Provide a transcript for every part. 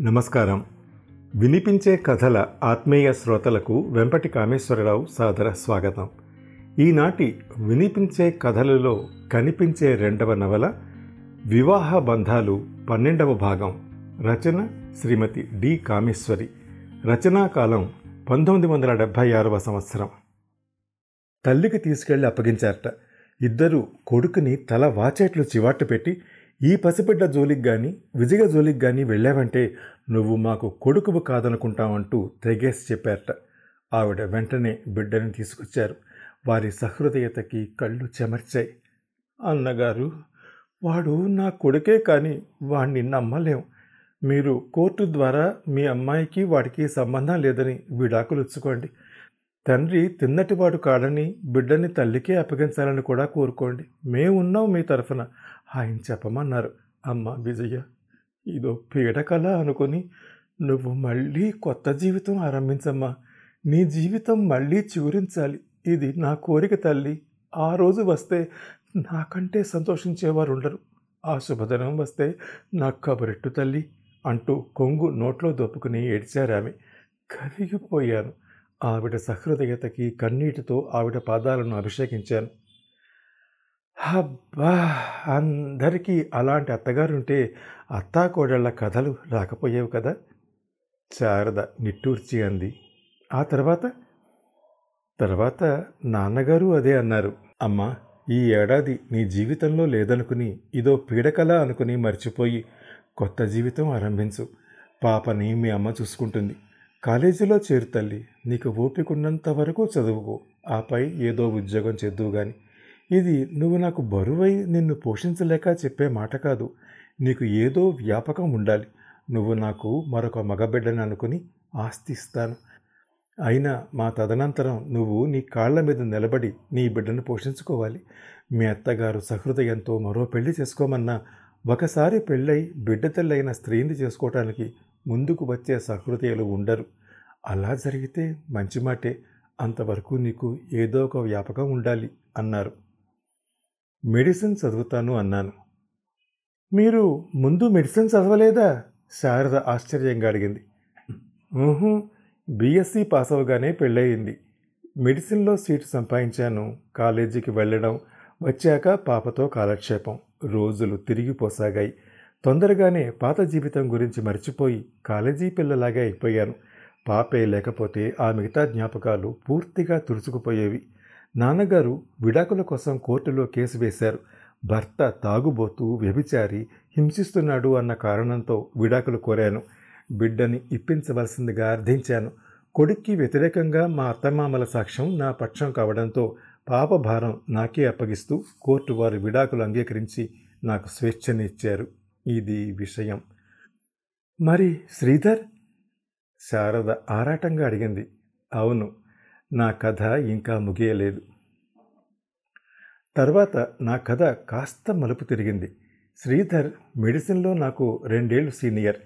నమస్కారం. వినిపించే కథల ఆత్మీయ శ్రోతలకు వెంపటి కామేశ్వరరావు సాదర స్వాగతం. ఈనాటి వినిపించే కథలలో కనిపించే రెండవ నవల వివాహ బంధాలు పన్నెండవ భాగం. రచన శ్రీమతి డి కామేశ్వరి. రచనా కాలం పంతొమ్మిది వందల డెబ్భై ఆరవ సంవత్సరం. తల్లికి తీసుకెళ్ళి అప్పగించారట. ఇద్దరు కొడుకుని తల వాచేట్లు చివాట్లు పెట్టి ఈ పసిబిడ్డ జోలికి గాని విజయ జోలికి గాని వెళ్ళావంటే నువ్వు మాకు కొడుకువు కాదనుకుంటావంటూ తెగేసి చెప్పారట. ఆవిడ వెంటనే బిడ్డని తీసుకొచ్చారు. వారి సహృదయతకి కళ్ళు చెమర్చాయి. అన్నగారు వాడు నా కొడుకే కానీ వాణ్ణి నమ్మలేం. మీరు కోర్టు ద్వారా మీ అమ్మాయికి వాడికి సంబంధం లేదని విడాకులు ఇచ్చుకోండి. తండ్రి తిన్నటివాడు కాడని బిడ్డని తల్లికే అప్పగించాలని కూడా కోరుకోండి. మేమున్నాం మీ తరఫున. ఆయన చెప్పమన్నారు అమ్మ విజయ ఇదో పీడకల అనుకొని నువ్వు మళ్ళీ కొత్త జీవితం ఆరంభించమ్మా. నీ జీవితం మళ్ళీ చిగురించాలి ఇది నా కోరిక తల్లి. ఆ రోజు వస్తే నాకంటే సంతోషించేవారు ఉండరు ఆ శుభదనం వస్తే నాకు కబరెట్టు తల్లి అంటూ కొంగు నోట్లో దొప్పుకుని ఏడ్చారామె. కరిగిపోయాను. ఆవిడ సహృదయతకి కన్నీటితో ఆవిడ పాదాలను అభిషేకించాను. అబ్బా అందరికీ అలాంటి అత్తగారుంటే అత్తాకోడళ్ళ కథలు రాకపోయేవి కదా? శారద నిట్టూర్చి అంది. ఆ తర్వాత? తర్వాత నాన్నగారు అదే అన్నారు. అమ్మా ఈ ఏడాది నీ జీవితంలో లేదనుకుని ఇదో పీడకల అనుకుని మర్చిపోయి కొత్త జీవితం ఆరంభించు. పాపని మీ అమ్మ చూసుకుంటుంది. కాలేజీలో చేరు తల్లి నీకు ఓపికన్నంత వరకు చదువుకో. ఆపై ఏదో ఉద్యోగం చేద్దువు గాని ఇది నువ్వు నాకు బరువై నిన్ను పోషించలేక చెప్పే మాట కాదు. నీకు ఏదో వ్యాపకం ఉండాలి. నువ్వు నాకు మరొక మగబిడ్డని అనుకుని ఆస్తి ఇస్తాను అయినా మా తదనంతరం నువ్వు నీ కాళ్ళ మీద నిలబడి నీ బిడ్డను పోషించుకోవాలి. మీ అత్తగారు సహృదయంతో మరో పెళ్ళి చేసుకోమన్నా ఒకసారి పెళ్ళై బిడ్డ తెల్లైన స్త్రీని చేసుకోవటానికి ముందుకు వచ్చే సహృదయులు ఉండరు. అలా జరిగితే మంచి మాటే. అంతవరకు నీకు ఏదో ఒక వ్యాపకం ఉండాలి అన్నారు. మెడిసిన్ చదువుతాను అన్నాను. మీరు ముందు మెడిసిన్ చదవలేదా? శారద ఆశ్చర్యంగా అడిగింది. బీఎస్సీ పాస్ అవగానే పెళ్ళయింది. మెడిసిన్లో సీటు సంపాదించాను. కాలేజీకి వెళ్ళడం వచ్చాక పాపతో కాలక్షేపం. రోజులు తిరిగిపోసాగాయి తొందరగానే పాత జీవితం గురించి మర్చిపోయి కాలేజీ పిల్లలాగా అయిపోయాను. పాపే లేకపోతే ఆ మిగతా జ్ఞాపకాలు పూర్తిగా తుడుచుకుపోయేవి. నాన్నగారు విడాకుల కోసం కోర్టులో కేసు వేశారు. భర్త తాగుబోతూ వ్యభిచారి హింసిస్తున్నాడు అన్న కారణంతో విడాకులు కోరాను. బిడ్డని ఇప్పించవలసిందిగా అర్థించాను. కొడుక్కి వ్యతిరేకంగా మా అత్తమామల సాక్ష్యం నా పక్షం కావడంతో పాప భారం నాకే అప్పగిస్తూ కోర్టు వారు విడాకులు అంగీకరించి నాకు స్వేచ్ఛనిచ్చారు. ఇది విషయం. మరి శ్రీధర్? శారద ఆరాటంగా అడిగింది. అవును నా కథ ఇంకా ముగియలేదు. తర్వాత నా కథ కాస్త మలుపు తిరిగింది. శ్రీధర్ మెడిసిన్లో నాకు రెండేళ్ళు సీనియర్.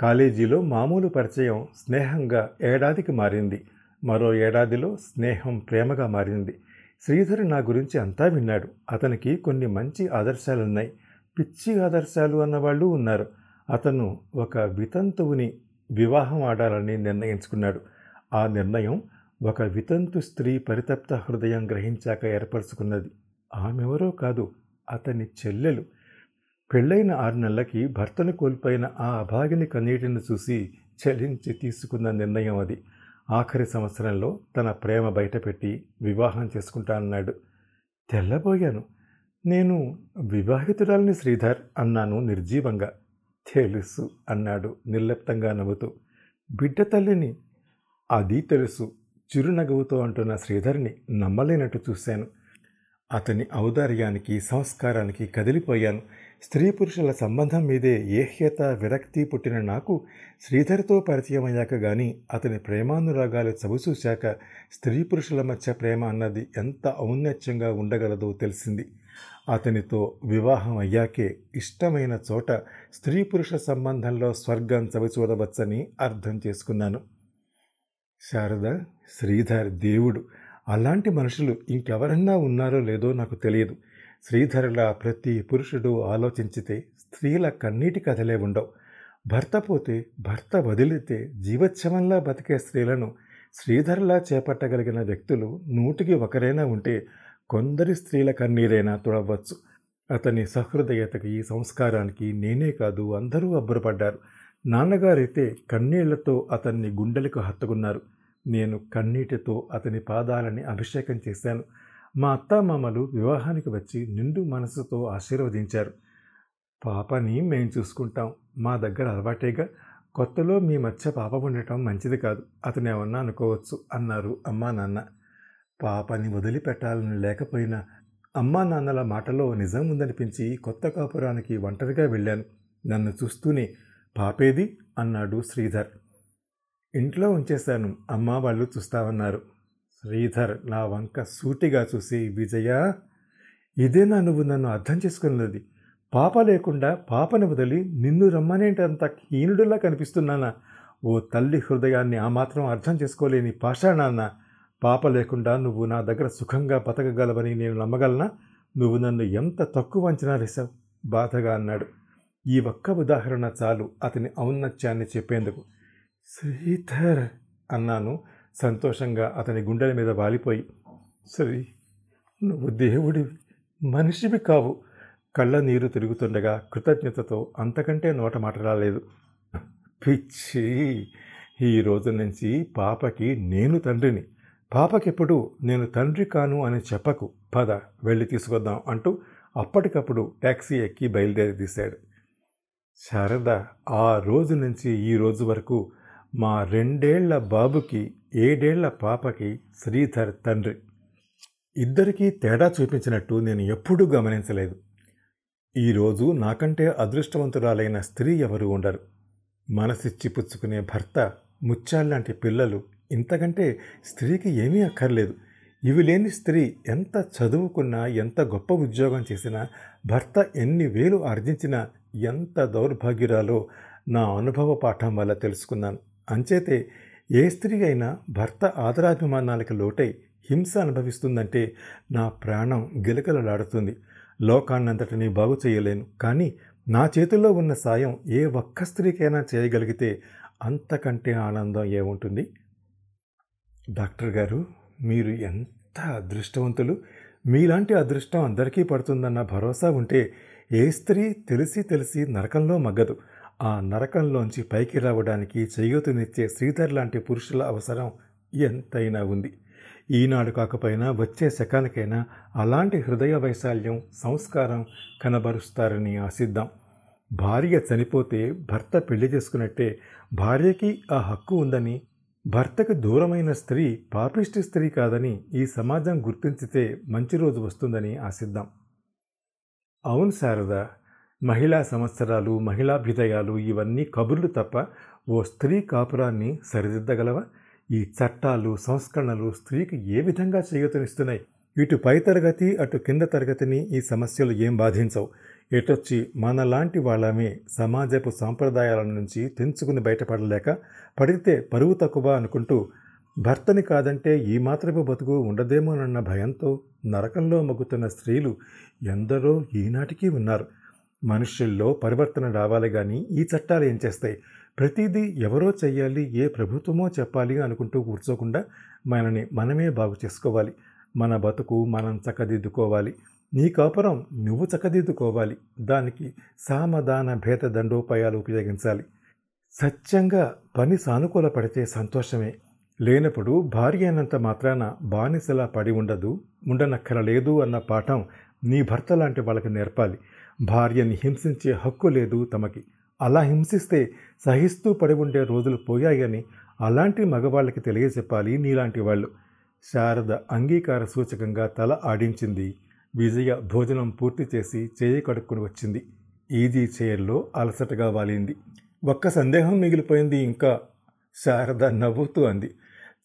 కాలేజీలో మామూలు పరిచయం స్నేహంగా ఏడాదికి మారింది. మరో ఏడాదిలో స్నేహం ప్రేమగా మారింది. శ్రీధర్ నా గురించి అంతా విన్నాడు. అతనికి కొన్ని మంచి ఆదర్శాలున్నాయి. పిచ్చి ఆదర్శాలు అన్నవాళ్ళు ఉన్నారు. అతను ఒక వితంతువుని వివాహం ఆడాలని నిర్ణయించుకున్నాడు. ఆ నిర్ణయం ఒక వితంతు స్త్రీ పరితప్త హృదయం గ్రహించాక ఏర్పరచుకున్నది. ఆమెవరో కాదు అతని చెల్లెలు. పెళ్ళైన ఆరు నెలలకి భర్తను కోల్పోయిన ఆ అభాగిని కన్నీటిని చూసి చలించి తీసుకున్న నిర్ణయం అది. ఆఖరి సంవత్సరంలో తన ప్రేమ బయటపెట్టి వివాహం చేసుకుంటానన్నాడు. తెల్లబోయాను. నేను వివాహితురాలిని శ్రీధర్ అన్నాను నిర్జీవంగా. తెలుసు అన్నాడు నిర్లిప్తంగా నవ్వుతూ. బిడ్డ తల్లిని? అది తెలుసు. చిరునగవుతో అంటున్న శ్రీధర్ని నమ్మలేనట్టు చూశాను. అతని ఔదార్యానికి సంస్కారానికి కదిలిపోయాను. స్త్రీ పురుషుల సంబంధం మీదే ఏహ్యత విరక్తి పుట్టిన నాకు శ్రీధర్తో పరిచయం అయ్యాక గాని అతని ప్రేమానురాగాలు చవిచూశాక స్త్రీ పురుషుల మధ్య ప్రేమ అన్నది ఎంత ఔన్నత్యంగా ఉండగలదో తెలిసింది. అతనితో వివాహం అయ్యాకే ఇష్టమైన చోట స్త్రీ పురుష సంబంధంలో స్వర్గం చవిచూడవచ్చని అర్థం చేసుకున్నాను. శారద శ్రీధర్ దేవుడు. అలాంటి మనుషులు ఇంకెవరన్నా ఉన్నారో లేదో నాకు తెలియదు. శ్రీధరుల ప్రతి పురుషుడు ఆలోచించితే స్త్రీల కన్నీటి కథలే ఉండవు. భర్త పోతే భర్త వదిలితే జీవోత్సవంలా బతికే స్త్రీలను శ్రీధర్లా చేపట్టగలిగిన వ్యక్తులు నూటికి ఒకరైనా ఉంటే కొందరి స్త్రీల కన్నీరైనా తుడవచ్చు. అతని సహృదయతకి సంస్కారానికి నేనే కాదు అందరూ అబ్బురపడ్డారు. నాన్నగారైతే కన్నీళ్ళతో అతన్ని గుండెలకు హత్తుకున్నారు. నేను కన్నీటితో అతని పాదాలని అభిషేకం చేశాను. మా అత్తామామలు వివాహానికి వచ్చి నిండు మనసుతో ఆశీర్వదించారు. పాపని మేం చూసుకుంటాం. మా దగ్గర అలవాటేగా. కొత్తలో మీ మధ్య పాప ఉండటం మంచిది కాదు. అతను ఏమన్నా అనుకోవచ్చు అన్నారు అమ్మా నాన్న. పాపని వదిలిపెట్టాలని లేకపోయినా అమ్మా నాన్నల మాటలో నిజం ఉందనిపించి కొత్త కాపురానికి ఒంటరిగా వెళ్ళాను. నన్ను చూస్తూనే పాపేది? అన్నాడు శ్రీధర్. ఇంట్లో ఉంచేశాను. అమ్మ వాళ్ళు చూస్తామన్నారు శ్రీధర్ నా వంక సూటిగా చూసి విజయ ఇదేనా నువ్వు నన్ను అర్థం చేసుకున్నది? పాప లేకుండా పాపని వదిలి నిన్ను రమ్మనేంటంత హీనుడిలా కనిపిస్తున్నానా? ఓ తల్లి హృదయాన్ని ఆ మాత్రం అర్థం చేసుకోలేని పాషాణాన్న పాప లేకుండా నువ్వు నా దగ్గర సుఖంగా బతకగలవని నేను నమ్మగలనా? నువ్వు నన్ను ఎంత తక్కువ అంచనా వేశావు? బాధగా అన్నాడు. ఈ ఒక్క ఉదాహరణ చాలు అతని ఔన్నత్యాన్ని చెప్పేందుకు. శ్రీధర్! అన్నాను సంతోషంగా అతని గుండెల మీద వాలిపోయి. శ్రీ నువ్వు దేవుడివి మనిషివి కావు. కళ్ళ నీరు తిరుగుతుండగా కృతజ్ఞతతో అంతకంటే నోట మాట రాలేదు. పిచ్చి! ఈ రోజు నుంచి పాపకి నేను తండ్రిని. పాపకెప్పుడు నేను తండ్రి కాను అని చెప్పకు. పద వెళ్ళి తీసుకొద్దాం అంటూ అప్పటికప్పుడు ట్యాక్సీ ఎక్కి బయలుదేరి తీశాడు. శారద ఆ రోజు నుంచి ఈ రోజు వరకు మా రెండేళ్ళ బాబుకి ఏడేళ్ళ పాపకి శ్రీధర్ తండ్రి. ఇద్దరికీ తేడా చూపించినట్టు నేను ఎప్పుడూ గమనించలేదు. ఈరోజు నాకంటే అదృష్టవంతురాలైన స్త్రీ ఎవరు ఉండరు. మనసిచ్చి పుచ్చుకునే భర్త ముత్యాల్లాంటి పిల్లలు ఇంతకంటే స్త్రీకి ఏమీ అక్కర్లేదు. ఇవి లేని స్త్రీ ఎంత చదువుకున్నా ఎంత గొప్ప ఉద్యోగం చేసినా భర్త ఎన్ని వేలు ఆర్జించినా ఎంత దౌర్భాగ్యురాలో నా అనుభవ పాఠం వల్ల తెలుసుకున్నాను. అంచేతే ఏ స్త్రీ అయినా భర్త ఆదరాభిమానాలకు లోటై హింస అనుభవిస్తుందంటే నా ప్రాణం గిలకలలాడుతుంది. లోకాన్నంతటిని బాగు చేయలేను. కానీ నా చేతుల్లో ఉన్న సాయం ఏ ఒక్క స్త్రీకైనా చేయగలిగితే అంతకంటే ఆనందం ఏముంటుంది? డాక్టర్ గారు మీరు ఎంత అదృష్టవంతులు! మీలాంటి అదృష్టం అందరికీ పడుతుందన్న భరోసా ఉంటే ఏ స్త్రీ తెలిసి తెలిసి నరకంలో మగ్గదు. ఆ నరకంలోంచి పైకి రావడానికి చేయూతనిచ్చే శ్రీధర్ లాంటి పురుషుల అవసరం ఎంతైనా ఉంది. ఈనాడు కాకపోయినా వచ్చే శకానికైనా అలాంటి హృదయ వైశాల్యం సంస్కారం కనబరుస్తారని ఆశిద్దాం. భార్య చనిపోతే భర్త పెళ్ళి చేసుకున్నట్టే భార్యకి ఆ హక్కు ఉందని భర్తకు దూరమైన స్త్రీ పాపిష్టి స్త్రీ కాదని ఈ సమాజం గుర్తించితే మంచి రోజు వస్తుందని ఆశిద్దాం. అవును శారద మహిళా సంవత్సరాలు మహిళాభ్యుదయాలు ఇవన్నీ కబుర్లు తప్ప ఓ స్త్రీ కాపురాన్ని సరిదిద్దగలవా? ఈ చట్టాలు సంస్కరణలు స్త్రీకి ఏ విధంగా చేయూతనిస్తున్నాయి? ఇటు పై తరగతి అటు కింద తరగతిని ఈ సమస్యలు ఏం బాధించవు? ఎటొచ్చి మనలాంటి వాళ్ళమే సమాజపు సాంప్రదాయాల నుంచి తెంచుకుని బయటపడలేక పడితే పరువు తక్కువ అనుకుంటూ భర్తని కాదంటే ఈ మాత్రపు బతుకు ఉండదేమోనన్న భయంతో నరకంలో మగ్గుతున్న స్త్రీలు ఎందరో ఈనాటికి ఉన్నారు. మనుషుల్లో పరివర్తన రావాలి కానీ ఈ చట్టాలు ఏం చేస్తాయి? ప్రతిదీ ఎవరో చెయ్యాలి ఏ ప్రభుత్వమో చెప్పాలి అనుకుంటూ కూర్చోకుండా మనని మనమే బాగు చేసుకోవాలి. మన బతుకు మనం చక్కదిద్దుకోవాలి. నీ కాపురం నువ్వు చక్కదిద్దుకోవాలి. దానికి సామధాన భేద దండోపాయాలు ఉపయోగించాలి. సత్యంగా పని సానుకూల పడితే సంతోషమే. లేనప్పుడు భార్య అయినంత మాత్రాన బానిసలా పడి ఉండదు ఉండనక్కరలేదు అన్న పాఠం నీ భర్త లాంటి వాళ్ళకి నేర్పాలి. భార్యని హింసించే హక్కు లేదు తమకి. అలా హింసిస్తే సహిస్తూ పడి ఉండే రోజులు పోయాయని అలాంటి మగవాళ్ళకి తెలియజెప్పాలి నీలాంటి వాళ్ళు. శారద అంగీకార సూచకంగా తల ఆడించింది. విజయ భోజనం పూర్తి చేసి చేయి కడుక్కుని వచ్చింది. ఈజీ చైర్లో అలసటగా వాలింది. ఒక్క సందేహం మిగిలిపోయింది ఇంకా. శారద నవ్వుతూ అంది.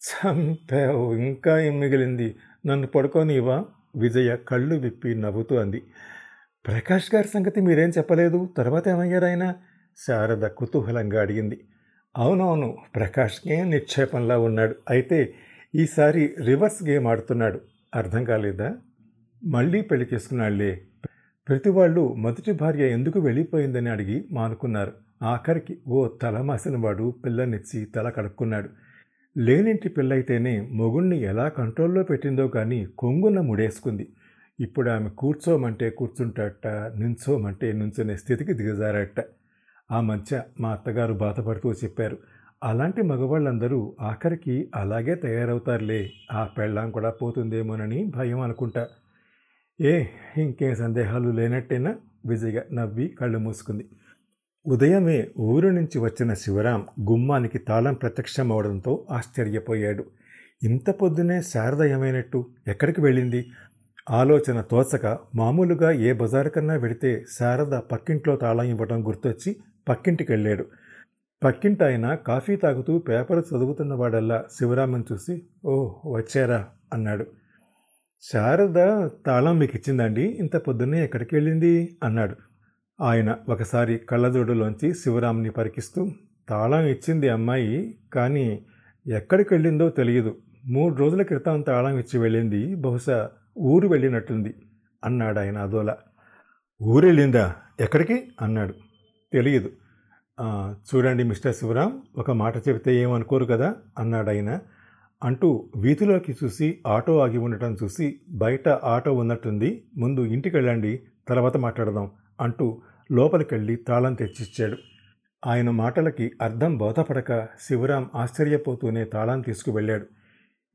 చంపావు ఇంకా ఏం మిగిలింది? నన్ను పడుకోనివా విజయ కళ్ళు విప్పి నవ్వుతూ అంది. ప్రకాష్ గారి సంగతి మీరేం చెప్పలేదు? తర్వాత ఏమయ్యారు ఆయన? శారద కుతూహలంగా అడిగింది. అవునవును ప్రకాష్ గేమ్ నిక్షేపంలా ఉన్నాడు. అయితే ఈసారి రివర్స్ గేమ్ ఆడుతున్నాడు. అర్థం కాలేదా? మళ్ళీ పెళ్ళి చేసుకున్నాళ్ళే. ప్రతి వాళ్ళు మొదటి భార్య ఎందుకు వెళ్ళిపోయిందని అడిగి మానుకున్నారు. ఆఖరికి ఓ తల మాసినవాడు పిల్లనిచ్చి తల కడుక్కున్నాడు. లేనింటి పిల్లయితేనే మొగుణ్ణి ఎలా కంట్రోల్లో పెట్టిందో కానీ కొంగున ముడేసుకుంది. ఇప్పుడు ఆమె కూర్చోమంటే కూర్చుంటట్ట నుంచోమంటే నుంచునే స్థితికి దిగజారట. ఆ మధ్య మా అత్తగారు బాధపడుతూ చెప్పారు అలాంటి మగవాళ్ళందరూ ఆఖరికి అలాగే తయారవుతారులే ఆ పెళ్ళాం కూడా పోతుందేమోనని భయం అనుకుంటా. ఏ ఇంకేం సందేహాలు లేనట్టేనా? విజయగా నవ్వి కళ్ళు మూసుకుంది. ఉదయమే ఊరు నుంచి వచ్చిన శివరాం గుమ్మానికి తాళం ప్రత్యక్షమవడంతో ఆశ్చర్యపోయాడు. ఇంత పొద్దునే శారద ఏమైనట్టు? ఎక్కడికి వెళ్ళింది? ఆలోచన తోచక మామూలుగా ఏ బజారు కన్నా వెడితే శారద పక్కింట్లో తాళం ఇవ్వడం గుర్తొచ్చి పక్కింటికి వెళ్ళాడు. పక్కింటి ఆయన కాఫీ తాగుతూ పేపర్ చదువుతున్న వాడల్లా శివరామన్ చూసి ఓ వచ్చారా? అన్నాడు. శారద తాళం మీకు ఇచ్చిందండి ఇంత పొద్దున్నే ఎక్కడికి వెళ్ళింది? అన్నాడు. ఆయన ఒకసారి కళ్ళజోడులోంచి శివరాంని పరికిస్తూ తాళం ఇచ్చింది అమ్మాయి కానీ ఎక్కడికి వెళ్ళిందో తెలియదు. మూడు రోజుల క్రితం తాళం ఇచ్చి వెళ్ళింది బహుశా ఊరు వెళ్ళినట్టుంది అన్నాడు ఆయన అదోలా. ఊరు వెళ్ళిందా ఎక్కడికి? అన్నాడు. తెలియదు. చూడండి మిస్టర్ శివరాం ఒక మాట చెబితే ఏమనుకోరు కదా? అన్నాడు ఆయన. అంటూ వీధిలోకి చూసి ఆటో ఆగి ఉండటం చూసి బయట ఆటో ఉన్నట్టుంది ముందు ఇంటికి వెళ్ళండి తర్వాత మాట్లాడదాం. అంటూ లోపలికెళ్ళి తాళం తెచ్చిచ్చాడు. ఆయన మాటలకి అర్థం బోధపడక శివరాం ఆశ్చర్యపోతూనే తాళం తీసుకువెళ్ళాడు.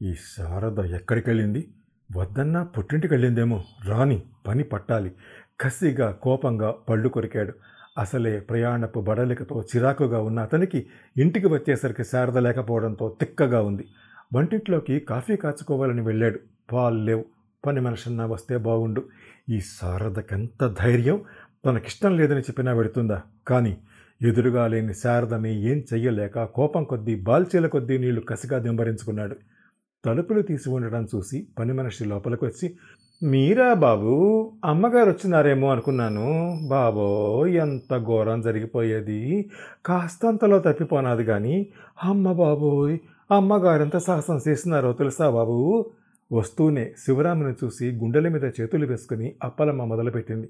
ఈ శారద ఎక్కడికెళ్ళింది? వద్దన్నా పుట్టింటికెళ్ళిందేమో రాని పని పట్టాలి. కసిగా కోపంగా పళ్ళు కొరికాడు. అసలే ప్రయాణపు బడలికతో చిరాకుగా ఉన్న అతనికి ఇంటికి వచ్చేసరికి శారద లేకపోవడంతో తిక్కగా ఉంది. వంటింట్లోకి కాఫీ కాచుకోవాలని వెళ్ళాడు. పాలు లేవు. పని మనిషన్నా వస్తే బాగుండు ఈ శారదకెంత ధైర్యం? తనకిష్టం లేదని చెప్పినా పెడుతుందా కానీ ఎదురుగా లేని శారదని ఏం చెయ్యలేక కోపం కొద్దీ బాల్చీల కొద్దీ నీళ్ళు కసిగా దింబరించుకున్నాడు. తలుపులు తీసి ఉండడం చూసి పని మనిషి లోపలికి వచ్చి మీరా బాబు అమ్మగారు వచ్చినారేమో అనుకున్నాను. బాబో ఎంత ఘోరం జరిగిపోయేది. కాస్తంతలో తప్పిపోనాది కానీ అమ్మ బాబోయ్ అమ్మగారెంత సాహసం చేసినారో తెలుసా బాబు? వస్తూనే శివరాముని చూసి గుండెల మీద చేతులు వేసుకుని అప్పలమ్మ మొదలుపెట్టింది.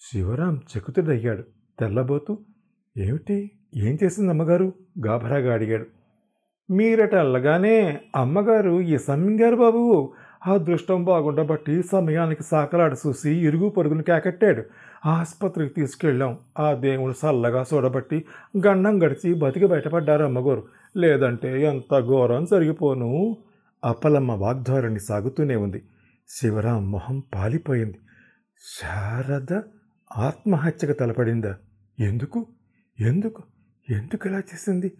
శివరాం చెకుతుడయ్యాడు తెల్లబోతూ ఏమిటి? ఏం చేసింది అమ్మగారు? గాభరాగా అడిగాడు. మీరట అల్లగానే అమ్మగారు ఈ సమ్మింగారు బాబు. ఆ దృష్టం బాగుండబట్టి సమయానికి సాకలాడ చూసి ఇరుగు పొరుగును కేకట్టాడు. ఆసుపత్రికి తీసుకెళ్ళాం. ఆ దేవుడు చల్లగా చూడబట్టి గండం గడిచి బతికి బయటపడ్డారు అమ్మగారు. లేదంటే ఎంత ఘోరం జరిగిపోను. అప్పలమ్మ వాగ్ధారణి సాగుతూనే ఉంది. శివరాం మొహం పాలిపోయింది. శారద ఆత్మహత్యకు తలపడిందా? ఎందుకు? ఎందుకు? ఎందుకు ఇలా చేసింది?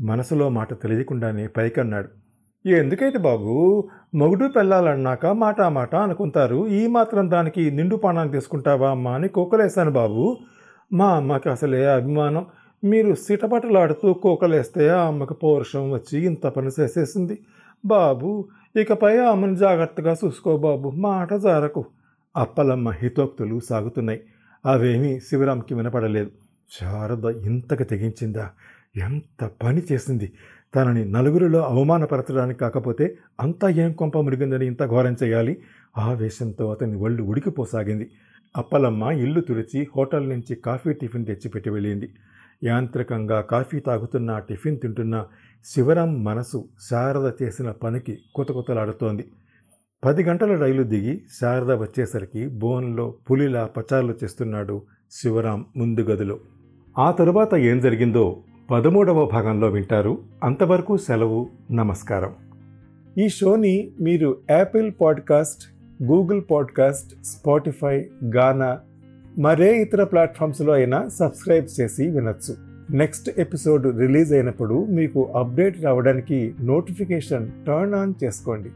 మనసులో మాట తెలియకుండానే పైకన్నాడు. ఎందుకైతే బాబు? మొగుడు పెళ్ళాలన్నాక మాట మాట అనుకుంటారు. ఈ మాత్రం దానికి నిండు పానాన్ని తీసుకుంటావా అమ్మా అని కోకలేశాను బాబు. మా అమ్మకి అసలే అభిమానం. మీరు సిటపటలాడుతూ కోకలేస్తే ఆ అమ్మకి పౌరుషం వచ్చి ఇంత పని చేసేసింది. బాబు ఇకపై అమ్మని జాగ్రత్తగా చూసుకో బాబు. మాట జారకు. అప్పలమ్మ హితోక్తులు సాగుతున్నాయి. అవేమీ శివరాంకి వినపడలేదు. శారద ఇంతకు తెగించిందా? ఎంత పని చేసింది? తనని నలుగురిలో అవమానపరచడానికి కాకపోతే అంతా ఏం కొంప మురిగిందని ఇంత ఘోరం చేయాలి? ఆవేశంతో అతని ఒళ్ళు ఉడికిపోసాగింది. అప్పలమ్మ ఇల్లు తుడిచి హోటల్ నుంచి కాఫీ టిఫిన్ తెచ్చిపెట్టి వెళ్ళింది. యాంత్రికంగా కాఫీ తాగుతున్న టిఫిన్ తింటున్న శివరాం మనసు శారద చేసిన పనికి కొతకొతలాడుతోంది. పది గంటల రైలు దిగి శారద వచ్చేసరికి బోన్లో పులిలా పచారులు చేస్తున్నాడు శివరాం ముందు గదిలో. ఆ తరువాత ఏం జరిగిందో పదమూడవ భాగంలో వింటారు. అంతవరకు సెలవు నమస్కారం. ఈ షోని మీరు Apple podcast Google podcast Spotify Gaana మరే ఇతర ప్లాట్ఫామ్స్లో అయినా సబ్స్క్రైబ్ చేసి వినొచ్చు. నెక్స్ట్ ఎపిసోడ్ రిలీజ్ అయినప్పుడు మీకు అప్డేట్ రావడానికి నోటిఫికేషన్ టర్న్ ఆన్ చేసుకోండి.